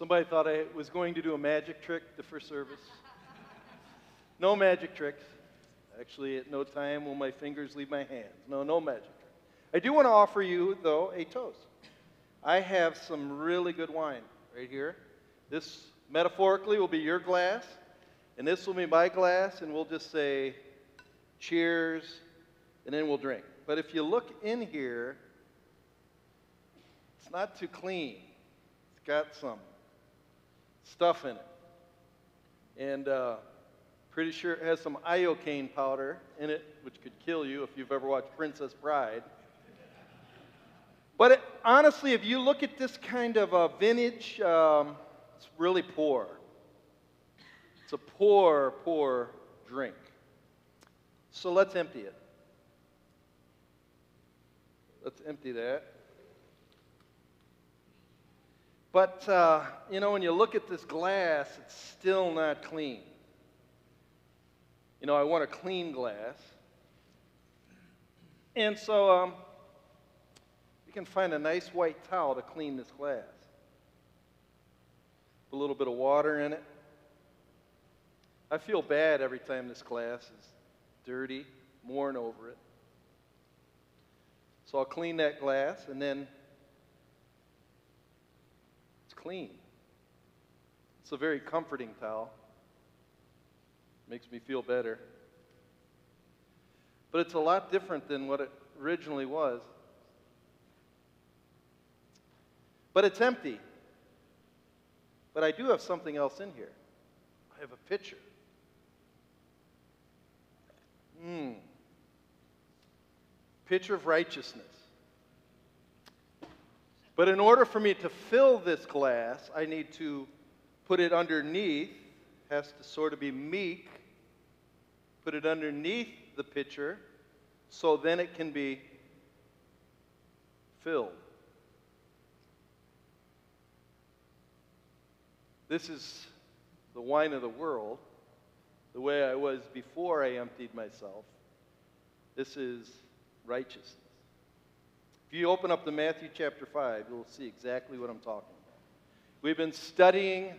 Somebody thought I was going to do a magic trick the first service. no magic tricks. Actually, at no time will my fingers leave my hands. No, no magic trick. I do want to offer you, though, a toast. I have some really good wine right here. This metaphorically will be your glass, and this will be my glass, and we'll just say cheers, and then we'll drink. But if you look in here, it's not too clean. It's got some stuff in it. And uh, pretty sure it has some iocane powder in it, which could kill you if you've ever watched Princess Bride. But it, honestly, if you look at this kind of a vintage, um, it's really poor. It's a poor, poor drink. So let's empty it. Let's empty that. But, uh, you know, when you look at this glass, it's still not clean. You know, I want a clean glass. And so um, you can find a nice white towel to clean this glass. A little bit of water in it. I feel bad every time this glass is dirty, mourn over it. So I'll clean that glass and then clean. It's a very comforting towel. Makes me feel better. But it's a lot different than what it originally was. But it's empty. But I do have something else in here. I have a pitcher. Mmm. Pitcher of righteousness. But in order for me to fill this glass, I need to put it underneath, has to sort of be meek, put it underneath the pitcher, so then it can be filled. This is the wine of the world, the way I was before I emptied myself. This is righteousness. If you open up to Matthew chapter 5, you'll see exactly what I'm talking about. We've been studying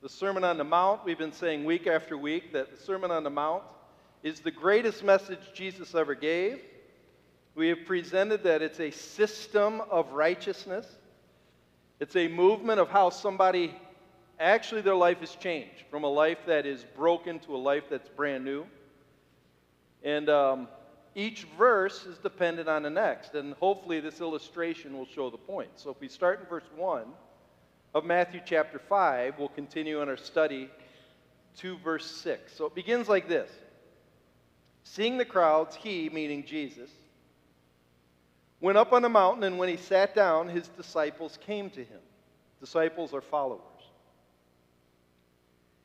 the Sermon on the Mount. We've been saying week after week that the Sermon on the Mount is the greatest message Jesus ever gave. We have presented that it's a system of righteousness. It's a movement of how somebody actually their life has changed from a life that is broken to a life that's brand new. And um, each verse is dependent on the next. And hopefully, this illustration will show the point. So, if we start in verse 1 of Matthew chapter 5, we'll continue in our study to verse 6. So, it begins like this Seeing the crowds, he, meaning Jesus, went up on a mountain, and when he sat down, his disciples came to him. Disciples are followers.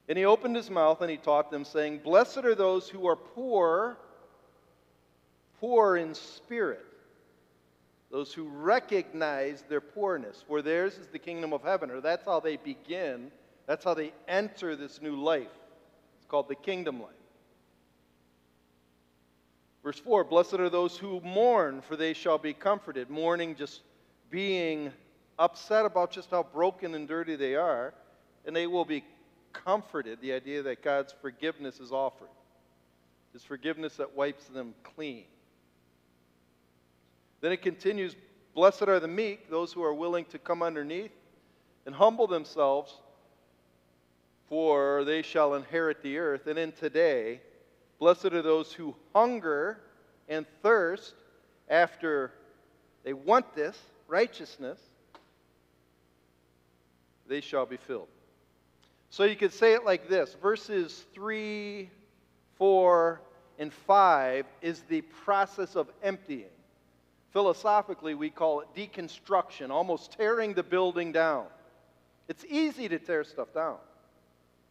And he opened his mouth and he taught them, saying, Blessed are those who are poor poor in spirit, those who recognize their poorness, for theirs is the kingdom of heaven, or that's how they begin, that's how they enter this new life. It's called the kingdom life. Verse 4 Blessed are those who mourn, for they shall be comforted. Mourning, just being upset about just how broken and dirty they are, and they will be comforted. The idea that God's forgiveness is offered, His forgiveness that wipes them clean. Then it continues Blessed are the meek, those who are willing to come underneath and humble themselves, for they shall inherit the earth. And in today, blessed are those who hunger and thirst after they want this righteousness, they shall be filled. So you could say it like this verses 3, 4, and 5 is the process of emptying. Philosophically, we call it deconstruction, almost tearing the building down. It's easy to tear stuff down.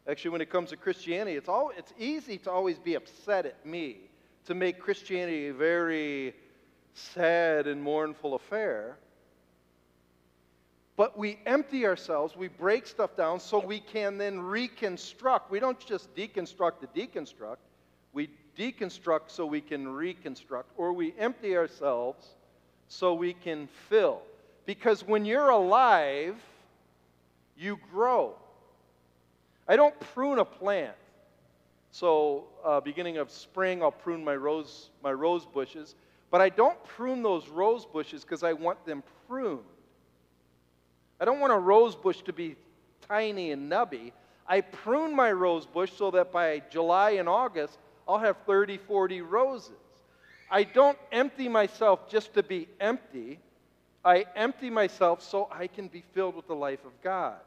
Actually, when it comes to Christianity, it's, all, it's easy to always be upset at me, to make Christianity a very sad and mournful affair. But we empty ourselves, we break stuff down so we can then reconstruct. We don't just deconstruct to deconstruct, we deconstruct so we can reconstruct, or we empty ourselves so we can fill. Because when you're alive, you grow. I don't prune a plant. So, uh, beginning of spring, I'll prune my rose, my rose bushes. But I don't prune those rose bushes because I want them pruned. I don't want a rose bush to be tiny and nubby. I prune my rose bush so that by July and August, I'll have 30, 40 roses. I don't empty myself just to be empty. I empty myself so I can be filled with the life of God.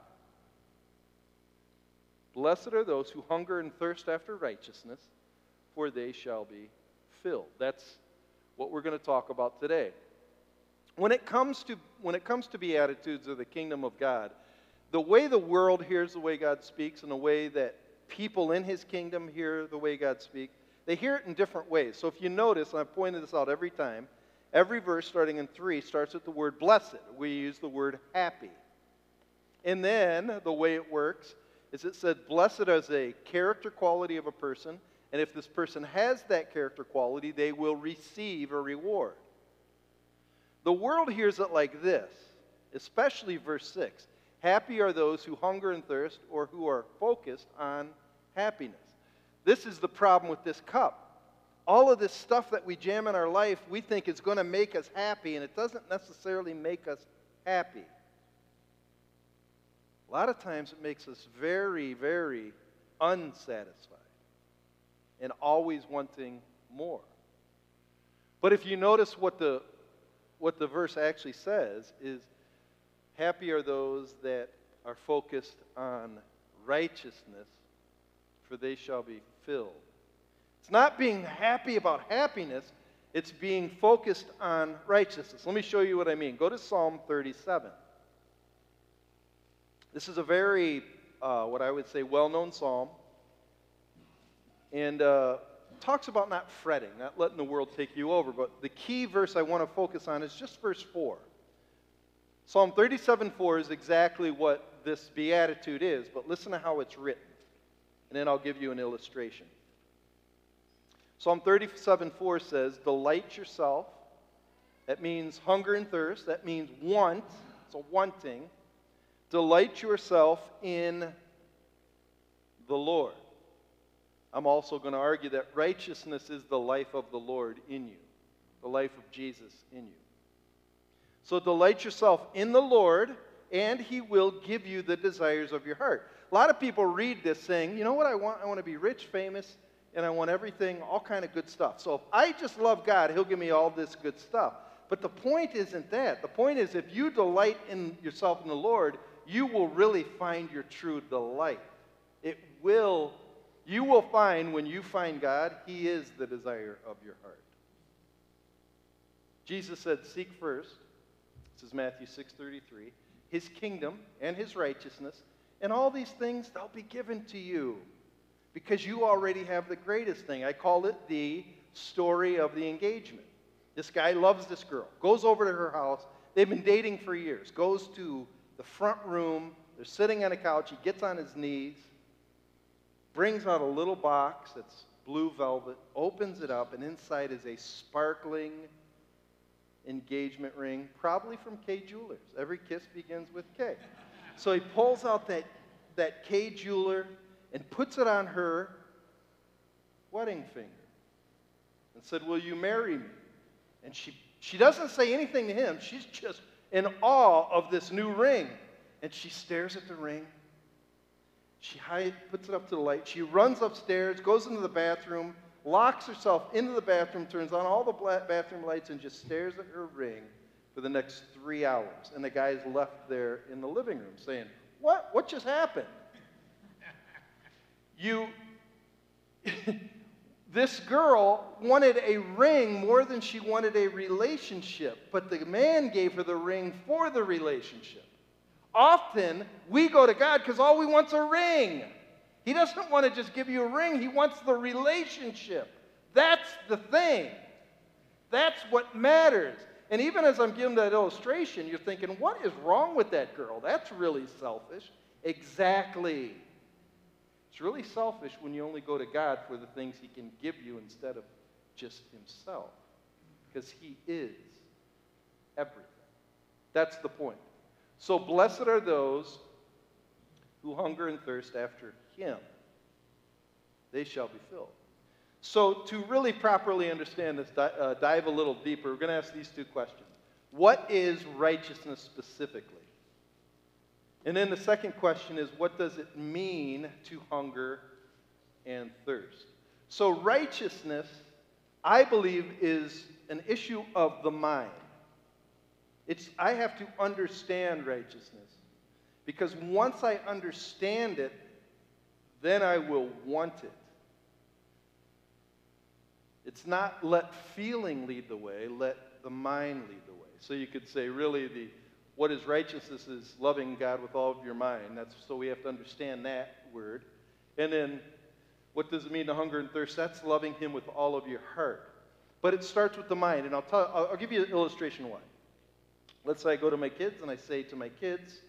Blessed are those who hunger and thirst after righteousness, for they shall be filled. That's what we're going to talk about today. When it comes to when it comes to beatitudes of the kingdom of God, the way the world hears the way God speaks and the way that people in his kingdom hear the way God speaks, they hear it in different ways. So if you notice, and I've pointed this out every time, every verse starting in 3 starts with the word blessed. We use the word happy. And then the way it works is it said, Blessed is a character quality of a person, and if this person has that character quality, they will receive a reward. The world hears it like this, especially verse 6 Happy are those who hunger and thirst or who are focused on happiness. This is the problem with this cup. All of this stuff that we jam in our life, we think is going to make us happy, and it doesn't necessarily make us happy. A lot of times it makes us very, very unsatisfied and always wanting more. But if you notice what the, what the verse actually says is happy are those that are focused on righteousness, for they shall be filled. It's not being happy about happiness, it's being focused on righteousness. Let me show you what I mean. Go to Psalm 37. This is a very, uh, what I would say, well known psalm. And uh, talks about not fretting, not letting the world take you over. But the key verse I want to focus on is just verse 4. Psalm 37 4 is exactly what this beatitude is, but listen to how it's written. And then I'll give you an illustration. Psalm 37 4 says, Delight yourself. That means hunger and thirst. That means want. It's a wanting. Delight yourself in the Lord. I'm also going to argue that righteousness is the life of the Lord in you, the life of Jesus in you. So delight yourself in the Lord, and he will give you the desires of your heart. A lot of people read this saying, you know what I want? I want to be rich, famous, and I want everything, all kind of good stuff. So if I just love God, he'll give me all this good stuff. But the point isn't that. The point is if you delight in yourself in the Lord, you will really find your true delight. It will, you will find when you find God, He is the desire of your heart. Jesus said, Seek first, this is Matthew 6:33, his kingdom and his righteousness, and all these things they'll be given to you. Because you already have the greatest thing. I call it the story of the engagement. This guy loves this girl, goes over to her house. They've been dating for years, goes to the front room. They're sitting on a couch. He gets on his knees, brings out a little box that's blue velvet, opens it up, and inside is a sparkling engagement ring, probably from Kay Jewelers. Every kiss begins with K. So he pulls out that, that Kay jeweler and puts it on her wedding finger and said, Will you marry me? And she, she doesn't say anything to him. She's just in awe of this new ring. And she stares at the ring. She hide, puts it up to the light. She runs upstairs, goes into the bathroom, locks herself into the bathroom, turns on all the bathroom lights, and just stares at her ring for the next three hours. And the guy's left there in the living room saying, What? What just happened? you. this girl wanted a ring more than she wanted a relationship, but the man gave her the ring for the relationship. Often we go to God because all we want's a ring. He doesn't want to just give you a ring, He wants the relationship. That's the thing. That's what matters. And even as I'm giving that illustration, you're thinking, what is wrong with that girl? That's really selfish. Exactly. It's really selfish when you only go to God for the things He can give you instead of just Himself, because He is everything. That's the point. So, blessed are those who hunger and thirst after him, they shall be filled. So, to really properly understand this, uh, dive a little deeper, we're going to ask these two questions. What is righteousness specifically? And then the second question is what does it mean to hunger and thirst? So, righteousness, I believe, is an issue of the mind. It's, I have to understand righteousness. Because once I understand it, then I will want it. It's not let feeling lead the way, let the mind lead the way. So you could say, really, the what is righteousness is loving God with all of your mind. That's so we have to understand that word. And then what does it mean to hunger and thirst? That's loving Him with all of your heart. But it starts with the mind, and I'll tell. I'll, I'll give you an illustration why. Let's say I go to my kids and I say to my kids,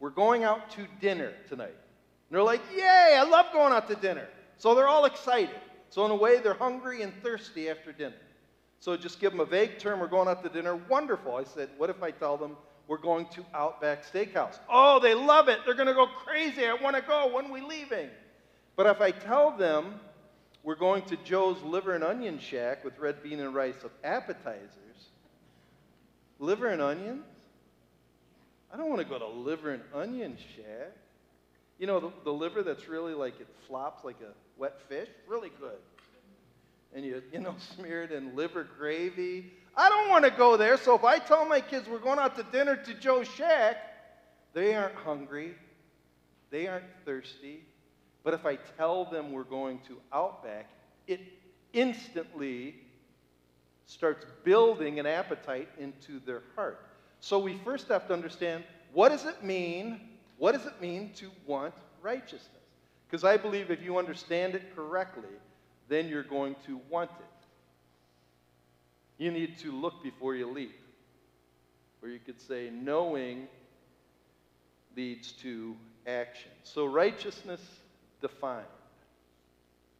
"We're going out to dinner tonight." And they're like, "Yay! I love going out to dinner." So they're all excited. So in a way, they're hungry and thirsty after dinner. So just give them a vague term, we're going out to dinner. Wonderful. I said, what if I tell them we're going to Outback Steakhouse? Oh, they love it. They're going to go crazy. I want to go. When are we leaving? But if I tell them we're going to Joe's Liver and Onion Shack with red bean and rice of appetizers, liver and onions? I don't want to go to Liver and Onion Shack. You know, the, the liver that's really like it flops like a wet fish, really good and you, you know, smeared in liver gravy. I don't want to go there. So if I tell my kids we're going out to dinner to Joe's Shack, they aren't hungry. They aren't thirsty. But if I tell them we're going to Outback, it instantly starts building an appetite into their heart. So we first have to understand what does it mean? What does it mean to want righteousness? Because I believe if you understand it correctly, then you're going to want it. You need to look before you leap. Or you could say, knowing leads to action. So, righteousness defined.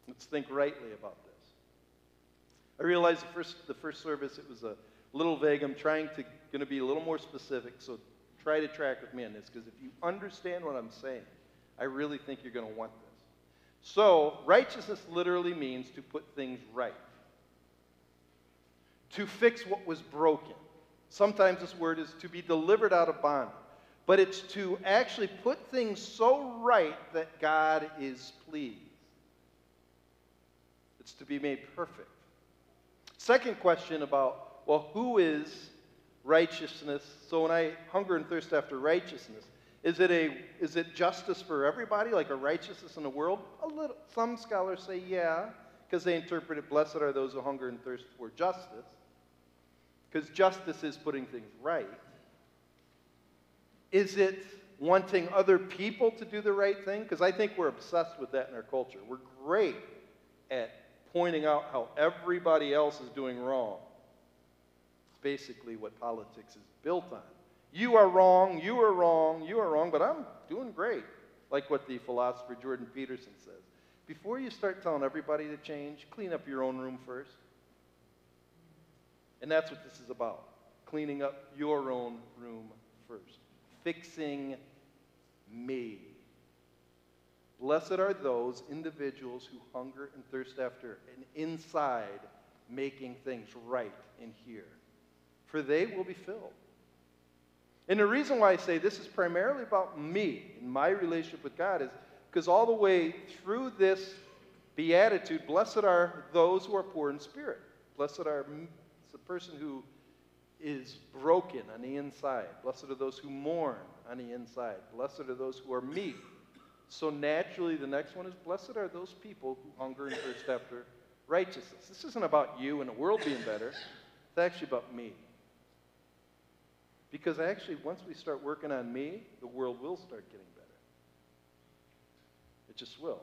Let's think rightly about this. I realized the first, the first service it was a little vague. I'm trying to going to be a little more specific, so try to track with me on this because if you understand what I'm saying, I really think you're going to want this. So, righteousness literally means to put things right, to fix what was broken. Sometimes this word is to be delivered out of bondage, but it's to actually put things so right that God is pleased. It's to be made perfect. Second question about, well, who is righteousness? So when I hunger and thirst after righteousness, is it, a, is it justice for everybody, like a righteousness in the world? A little, some scholars say yeah, because they interpret it, blessed are those who hunger and thirst for justice, because justice is putting things right. Is it wanting other people to do the right thing? Because I think we're obsessed with that in our culture. We're great at pointing out how everybody else is doing wrong. It's basically what politics is built on. You are wrong, you are wrong, you are wrong, but I'm doing great. Like what the philosopher Jordan Peterson says. Before you start telling everybody to change, clean up your own room first. And that's what this is about cleaning up your own room first, fixing me. Blessed are those individuals who hunger and thirst after an inside making things right in here, for they will be filled. And the reason why I say this is primarily about me and my relationship with God is because all the way through this beatitude, blessed are those who are poor in spirit. Blessed are the person who is broken on the inside. Blessed are those who mourn on the inside. Blessed are those who are meek. So naturally, the next one is blessed are those people who hunger and thirst after righteousness. This isn't about you and the world being better. It's actually about me. Because actually, once we start working on me, the world will start getting better. It just will.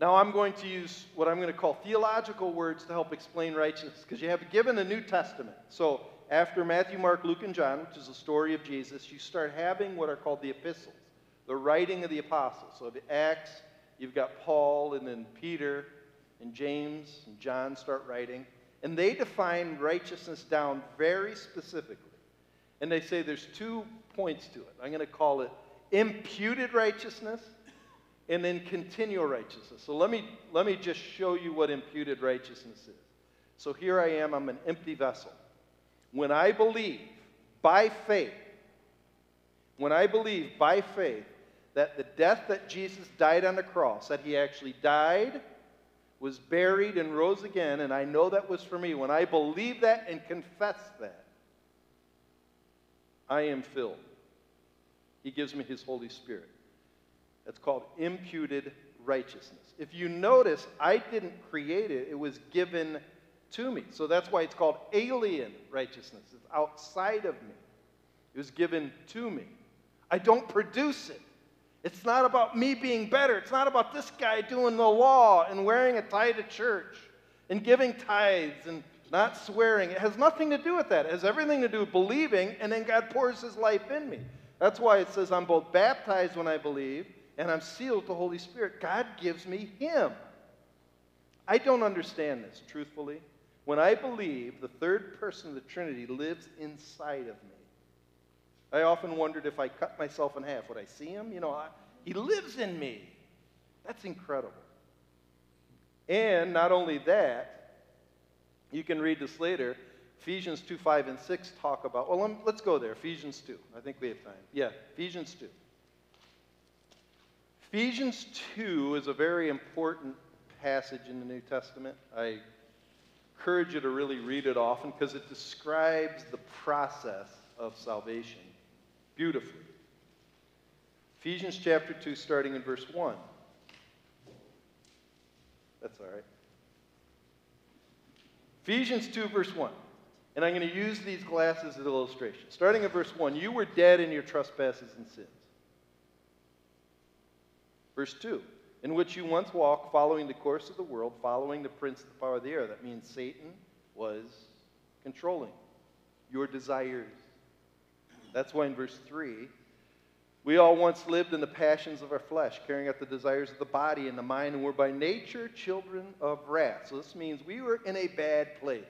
Now, I'm going to use what I'm going to call theological words to help explain righteousness, because you have given a New Testament. So, after Matthew, Mark, Luke, and John, which is the story of Jesus, you start having what are called the epistles, the writing of the apostles. So, the Acts, you've got Paul, and then Peter, and James, and John start writing. And they define righteousness down very specifically. And they say there's two points to it. I'm going to call it imputed righteousness and then continual righteousness. So let me, let me just show you what imputed righteousness is. So here I am, I'm an empty vessel. When I believe by faith, when I believe by faith that the death that Jesus died on the cross, that he actually died, was buried, and rose again, and I know that was for me, when I believe that and confess that, I am filled. He gives me his Holy Spirit. That's called imputed righteousness. If you notice, I didn't create it, it was given to me. So that's why it's called alien righteousness. It's outside of me, it was given to me. I don't produce it. It's not about me being better. It's not about this guy doing the law and wearing a tie to church and giving tithes and not swearing. It has nothing to do with that. It has everything to do with believing, and then God pours his life in me. That's why it says I'm both baptized when I believe and I'm sealed with the Holy Spirit. God gives me him. I don't understand this, truthfully. When I believe the third person of the Trinity lives inside of me, I often wondered if I cut myself in half, would I see him? You know, I, he lives in me. That's incredible. And not only that, you can read this later. Ephesians 2, 5, and 6 talk about, well, let's go there. Ephesians 2. I think we have time. Yeah, Ephesians 2. Ephesians 2 is a very important passage in the New Testament. I encourage you to really read it often because it describes the process of salvation beautifully. Ephesians chapter 2, starting in verse 1. That's all right. Ephesians 2, verse 1. And I'm going to use these glasses as an illustration. Starting at verse 1 You were dead in your trespasses and sins. Verse 2 In which you once walked, following the course of the world, following the prince of the power of the air. That means Satan was controlling your desires that's why in verse 3, we all once lived in the passions of our flesh, carrying out the desires of the body and the mind, and were by nature children of wrath. So this means we were in a bad place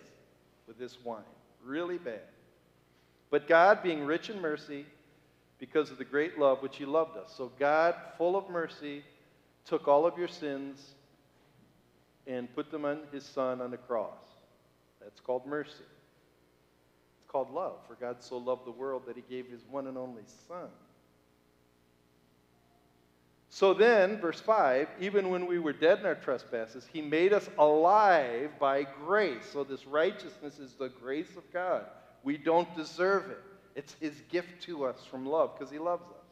with this wine, really bad. But God, being rich in mercy, because of the great love which He loved us. So God, full of mercy, took all of your sins and put them on His Son on the cross. That's called mercy called love. For God so loved the world that he gave his one and only Son. So then, verse 5, even when we were dead in our trespasses, he made us alive by grace. So this righteousness is the grace of God. We don't deserve it, it's his gift to us from love because he loves us.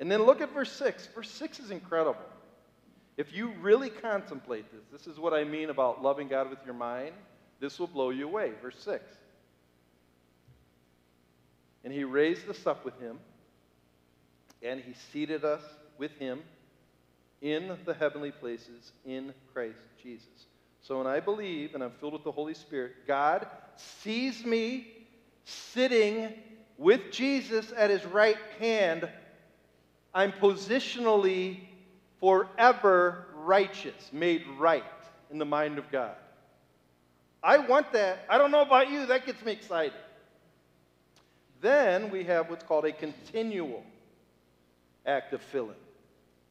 And then look at verse 6. Verse 6 is incredible. If you really contemplate this, this is what I mean about loving God with your mind, this will blow you away. Verse 6. And he raised us up with him, and he seated us with him in the heavenly places in Christ Jesus. So when I believe and I'm filled with the Holy Spirit, God sees me sitting with Jesus at his right hand. I'm positionally forever righteous, made right in the mind of God. I want that. I don't know about you, that gets me excited. Then we have what's called a continual act of filling,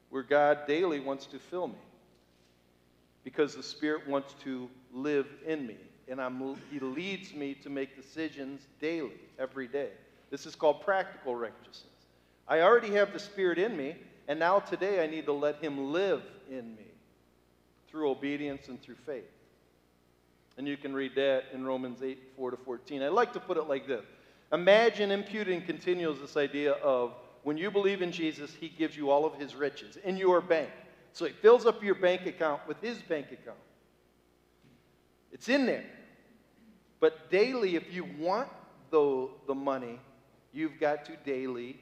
where God daily wants to fill me because the Spirit wants to live in me. And I'm, He leads me to make decisions daily, every day. This is called practical righteousness. I already have the Spirit in me, and now today I need to let Him live in me through obedience and through faith. And you can read that in Romans 8 4 to 14. I like to put it like this Imagine imputing continues this idea of when you believe in Jesus, he gives you all of his riches in your bank. So he fills up your bank account with his bank account. It's in there. But daily, if you want the, the money, you've got to daily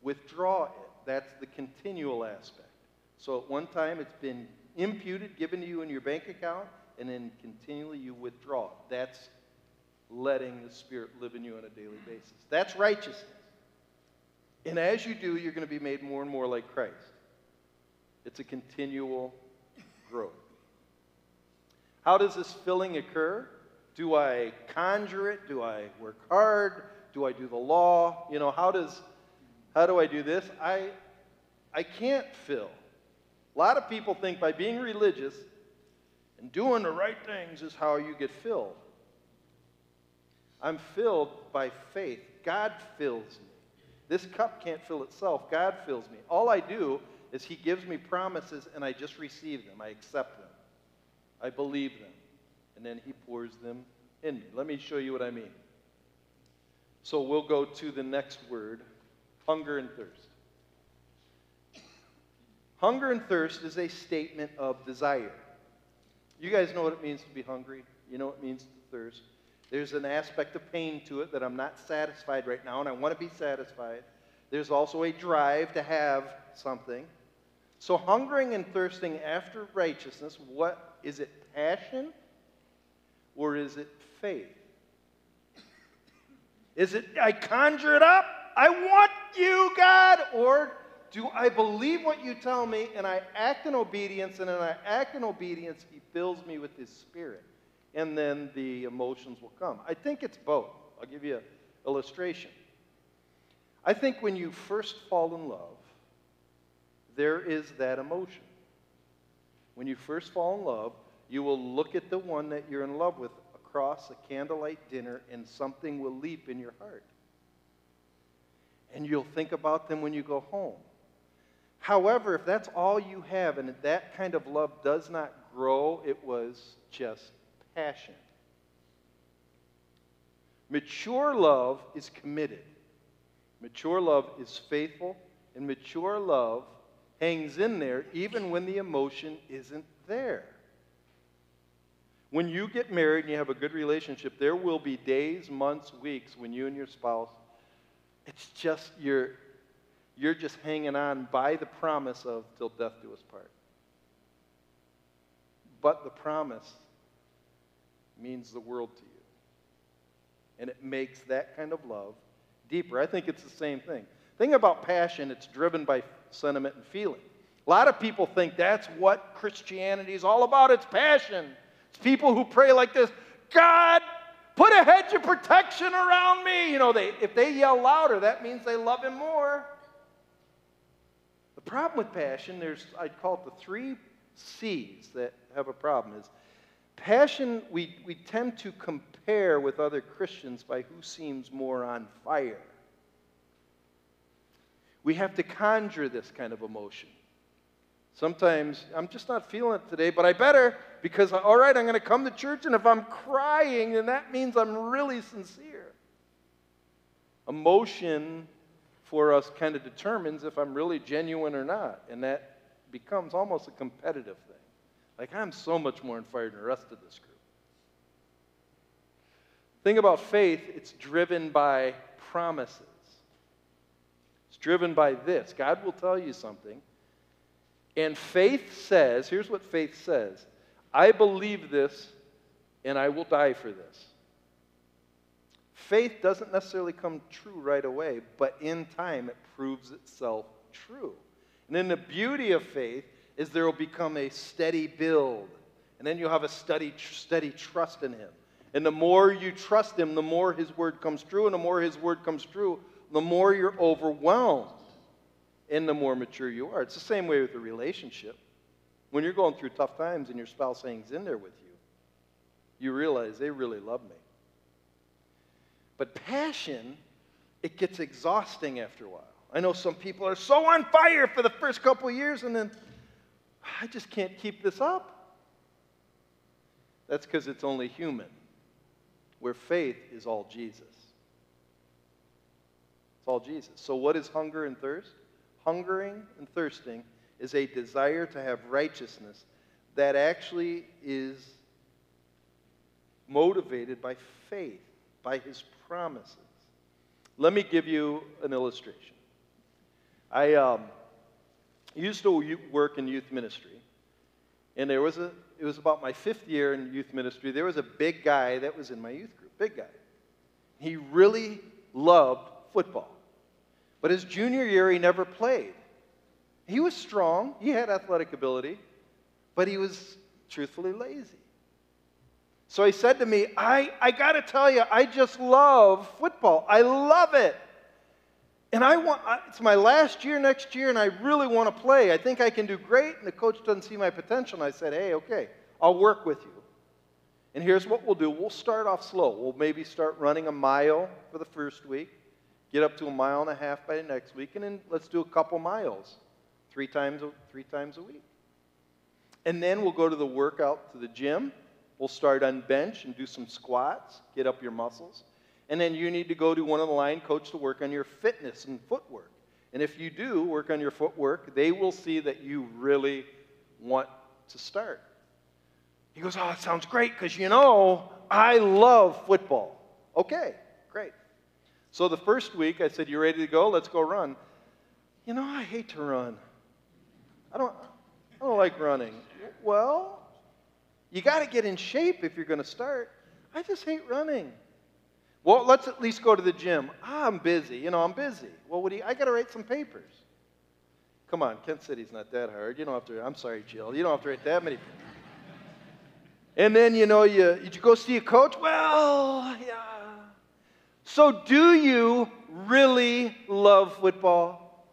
withdraw it. That's the continual aspect. So at one time, it's been imputed, given to you in your bank account, and then continually you withdraw. That's letting the Spirit live in you on a daily basis. That's righteousness. And as you do, you're going to be made more and more like Christ. It's a continual growth. How does this filling occur? Do I conjure it? Do I work hard? Do I do the law? You know, how does How do I do this? I, I can't fill. A lot of people think by being religious and doing the right things is how you get filled. I'm filled by faith. God fills me. This cup can't fill itself. God fills me. All I do is He gives me promises and I just receive them. I accept them. I believe them. And then He pours them in me. Let me show you what I mean. So we'll go to the next word hunger and thirst. Hunger and thirst is a statement of desire. You guys know what it means to be hungry? You know what it means to thirst? There's an aspect of pain to it that I'm not satisfied right now, and I want to be satisfied. There's also a drive to have something. So, hungering and thirsting after righteousness, what is it? Passion or is it faith? Is it, I conjure it up? I want you, God? Or do I believe what you tell me and I act in obedience, and then I act in obedience, He fills me with His Spirit? And then the emotions will come. I think it's both. I'll give you an illustration. I think when you first fall in love, there is that emotion. When you first fall in love, you will look at the one that you're in love with across a candlelight dinner, and something will leap in your heart. And you'll think about them when you go home. However, if that's all you have and that kind of love does not grow, it was just passion. Mature love is committed. Mature love is faithful, and mature love hangs in there even when the emotion isn't there. When you get married and you have a good relationship, there will be days, months, weeks when you and your spouse, it's just you're, you're just hanging on by the promise of till death do us part. But the promise means the world to you. And it makes that kind of love deeper. I think it's the same thing. Thing about passion, it's driven by sentiment and feeling. A lot of people think that's what Christianity is all about. It's passion. It's people who pray like this God, put a hedge of protection around me. You know, they, if they yell louder, that means they love Him more. The problem with passion, there's, I'd call it the three C's that have a problem is passion, we, we tend to compare with other Christians by who seems more on fire. We have to conjure this kind of emotion. Sometimes I'm just not feeling it today, but I better because, all right, I'm going to come to church, and if I'm crying, then that means I'm really sincere. Emotion for us kind of determines if I'm really genuine or not, and that becomes almost a competitive thing. Like, I'm so much more on fire than the rest of this group. Thing about faith, it's driven by promises. It's driven by this. God will tell you something and faith says, here's what faith says I believe this and I will die for this. Faith doesn't necessarily come true right away, but in time it proves itself true. And then the beauty of faith is there will become a steady build. And then you'll have a steady, steady trust in Him. And the more you trust Him, the more His word comes true. And the more His word comes true, the more you're overwhelmed and the more mature you are. It's the same way with a relationship. When you're going through tough times and your spouse hangs in there with you, you realize they really love me. But passion, it gets exhausting after a while. I know some people are so on fire for the first couple years and then I just can't keep this up. That's because it's only human, where faith is all Jesus. It's all Jesus. So, what is hunger and thirst? hungering and thirsting is a desire to have righteousness that actually is motivated by faith, by his promises. Let me give you an illustration. I um, used to work in youth ministry, and there was a, it was about my fifth year in youth ministry. There was a big guy that was in my youth group, big guy. He really loved football. But his junior year, he never played. He was strong, he had athletic ability, but he was truthfully lazy. So he said to me, I, I got to tell you, I just love football. I love it. And I want, it's my last year next year, and I really want to play. I think I can do great, and the coach doesn't see my potential. And I said, hey, okay, I'll work with you. And here's what we'll do we'll start off slow. We'll maybe start running a mile for the first week, get up to a mile and a half by the next week, and then let's do a couple miles three times, three times a week. And then we'll go to the workout to the gym. We'll start on bench and do some squats, get up your muscles. And then you need to go to one of the line coach to work on your fitness and footwork. And if you do work on your footwork, they will see that you really want to start. He goes, Oh, it sounds great because you know, I love football. Okay, great. So the first week, I said, You ready to go? Let's go run. You know, I hate to run. I don't, I don't like running. Well, you got to get in shape if you're going to start. I just hate running. Well, let's at least go to the gym. I'm busy. You know, I'm busy. Well, what do you, I got to write some papers. Come on, Kent City's not that hard. You don't have to, I'm sorry, Jill. You don't have to write that many. And then, you know, you, you go see a coach? Well, yeah. So, do you really love football?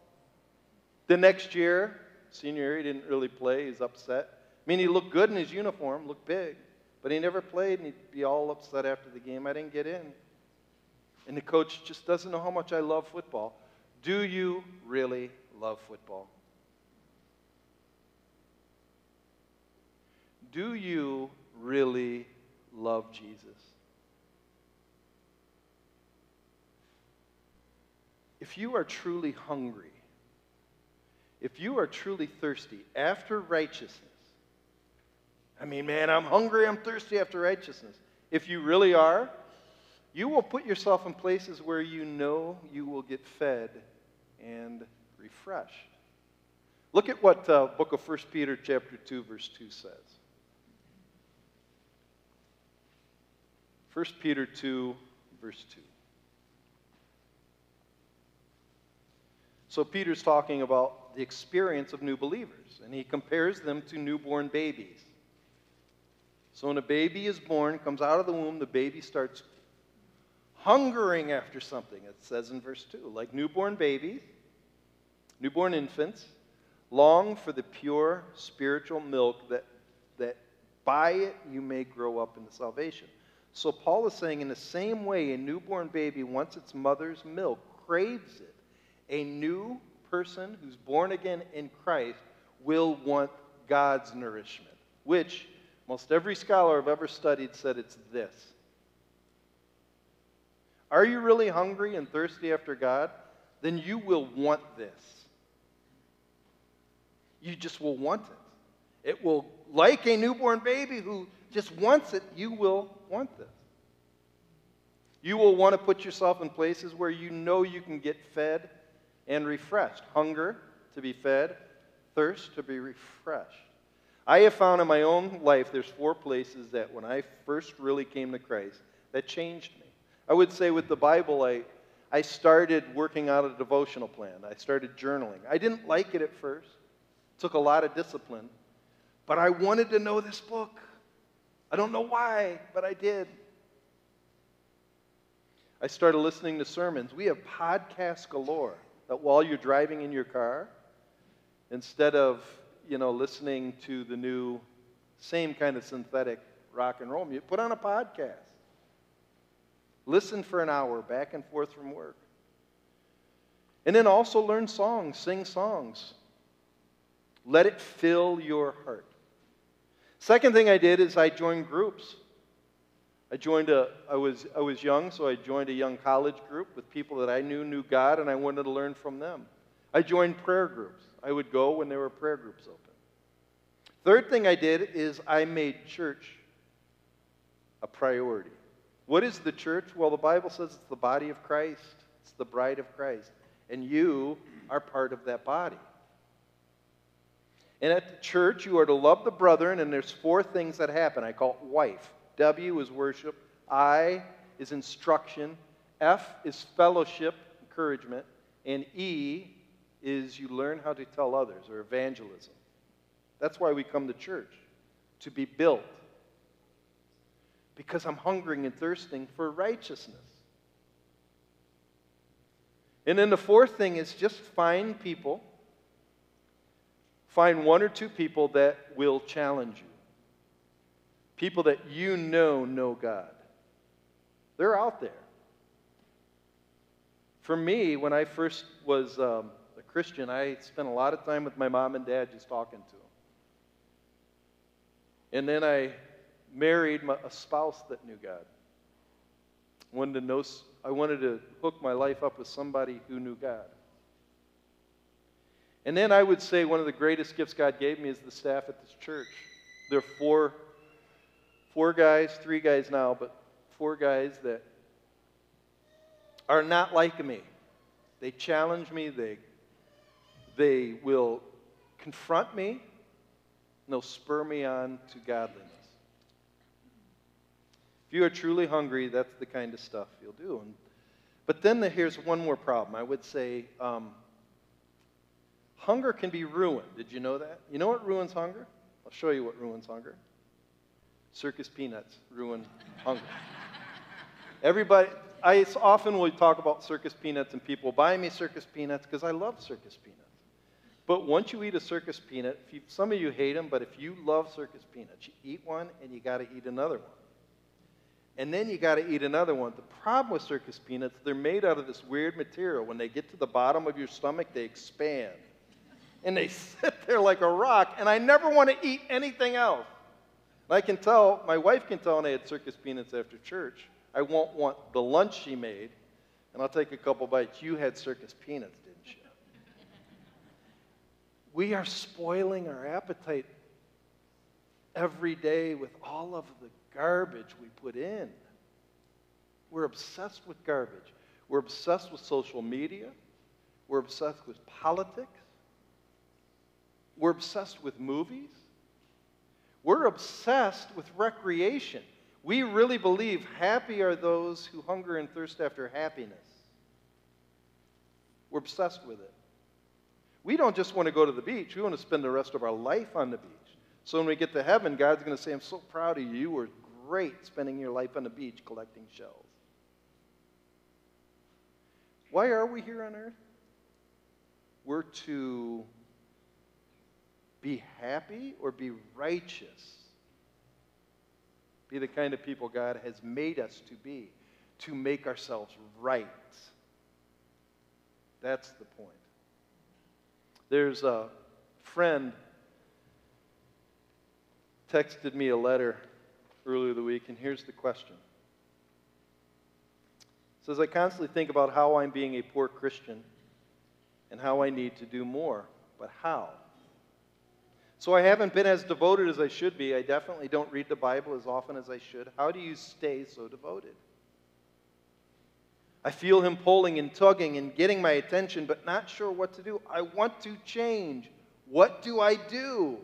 The next year, senior year, he didn't really play. He's upset. I mean, he looked good in his uniform, looked big, but he never played, and he'd be all upset after the game. I didn't get in. And the coach just doesn't know how much I love football. Do you really love football? Do you really love Jesus? If you are truly hungry, if you are truly thirsty after righteousness, I mean, man, I'm hungry, I'm thirsty after righteousness. If you really are, you will put yourself in places where you know you will get fed and refreshed. Look at what uh, book of 1 Peter chapter 2 verse 2 says. 1 Peter 2 verse 2. So Peter's talking about the experience of new believers and he compares them to newborn babies. So when a baby is born, comes out of the womb, the baby starts hungering after something, it says in verse 2. Like newborn babies, newborn infants, long for the pure spiritual milk that, that by it you may grow up into salvation. So Paul is saying, in the same way, a newborn baby, once its mother's milk, craves it. A new person who's born again in Christ will want God's nourishment, which most every scholar I've ever studied said it's this are you really hungry and thirsty after God? Then you will want this. You just will want it. It will, like a newborn baby who just wants it, you will want this. You will want to put yourself in places where you know you can get fed and refreshed. Hunger to be fed, thirst to be refreshed. I have found in my own life there's four places that when I first really came to Christ that changed me. I would say with the Bible, I, I started working out a devotional plan. I started journaling. I didn't like it at first, it took a lot of discipline, but I wanted to know this book. I don't know why, but I did. I started listening to sermons. We have podcasts galore that while you're driving in your car, instead of you know listening to the new same kind of synthetic rock and roll, you put on a podcast. Listen for an hour back and forth from work. And then also learn songs, sing songs. Let it fill your heart. Second thing I did is I joined groups. I joined a, I was, I was young, so I joined a young college group with people that I knew knew God, and I wanted to learn from them. I joined prayer groups. I would go when there were prayer groups open. Third thing I did is I made church a priority. What is the church? Well, the Bible says it's the body of Christ, it's the bride of Christ. And you are part of that body. And at the church, you are to love the brethren, and there's four things that happen. I call it wife. W is worship. I is instruction. F is fellowship, encouragement. And E is you learn how to tell others, or evangelism. That's why we come to church, to be built because I'm hungering and thirsting for righteousness. And then the fourth thing is just find people, find one or two people that will challenge you. People that you know know God. They're out there. For me, when I first was um, a Christian, I spent a lot of time with my mom and dad just talking to them. And then I married my, a spouse that knew God. Wanted to know, I wanted to hook my life up with somebody who knew God. And then I would say one of the greatest gifts God gave me is the staff at this church. There are four, four guys, three guys now, but four guys that are not like me. They challenge me, they, they will confront me, and they'll spur me on to godliness. If you are truly hungry, that's the kind of stuff you'll do. And, but then the, here's one more problem. I would say um, hunger can be ruined. Did you know that? You know what ruins hunger? I'll show you what ruins hunger. Circus peanuts ruin hunger. Everybody, I often will talk about circus peanuts, and people buy me circus peanuts because I love circus peanuts. But once you eat a circus peanut, you, some of you hate them, but if you love circus peanuts, you eat one and you got to eat another one. And then you got to eat another one. The problem with circus peanuts, they're made out of this weird material. When they get to the bottom of your stomach, they expand. And they sit there like a rock, and I never want to eat anything else. And I can tell, my wife can tell when I had circus peanuts after church. I won't want the lunch she made, and I'll take a couple bites. You had circus peanuts, didn't you? we are spoiling our appetite every day with all of the garbage we put in. We're obsessed with garbage. We're obsessed with social media. We're obsessed with politics. We're obsessed with movies. We're obsessed with recreation. We really believe happy are those who hunger and thirst after happiness. We're obsessed with it. We don't just want to go to the beach, we want to spend the rest of our life on the beach. So when we get to heaven, God's going to say, I'm so proud of you. You were great spending your life on the beach collecting shells. Why are we here on earth? We're to be happy or be righteous be the kind of people God has made us to be, to make ourselves right. That's the point. There's a friend texted me a letter earlier the week, and here's the question. It says, I constantly think about how I'm being a poor Christian and how I need to do more. But how? So I haven't been as devoted as I should be. I definitely don't read the Bible as often as I should. How do you stay so devoted? I feel him pulling and tugging and getting my attention, but not sure what to do. I want to change. What do I do?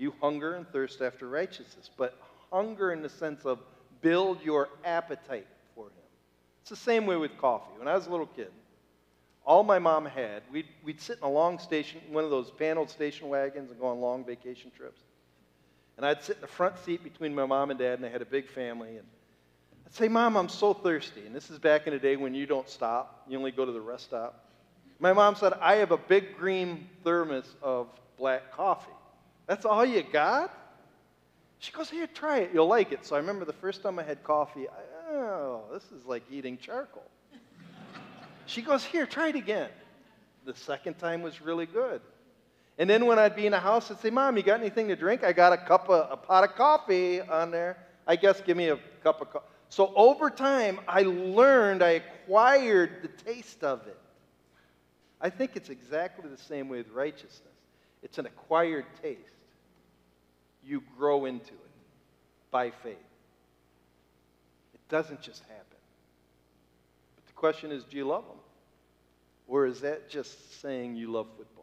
You hunger and thirst after righteousness, but hunger in the sense of build your appetite for him. It's the same way with coffee. When I was a little kid, all my mom had, we'd, we'd sit in a long station, one of those paneled station wagons and go on long vacation trips. And I'd sit in the front seat between my mom and dad, and they had a big family. And I'd say, Mom, I'm so thirsty. And this is back in the day when you don't stop, you only go to the rest stop. My mom said, I have a big green thermos of black coffee. That's all you got? She goes, Here, try it. You'll like it. So I remember the first time I had coffee, I, oh, this is like eating charcoal. She goes, Here, try it again. The second time was really good. And then when I'd be in the house, I'd say, Mom, you got anything to drink? I got a cup of a pot of coffee on there. I guess give me a cup of coffee. So over time, I learned, I acquired the taste of it. I think it's exactly the same way with righteousness. It's an acquired taste. You grow into it by faith. It doesn't just happen But the question is do you love them? Or is that just saying you love football?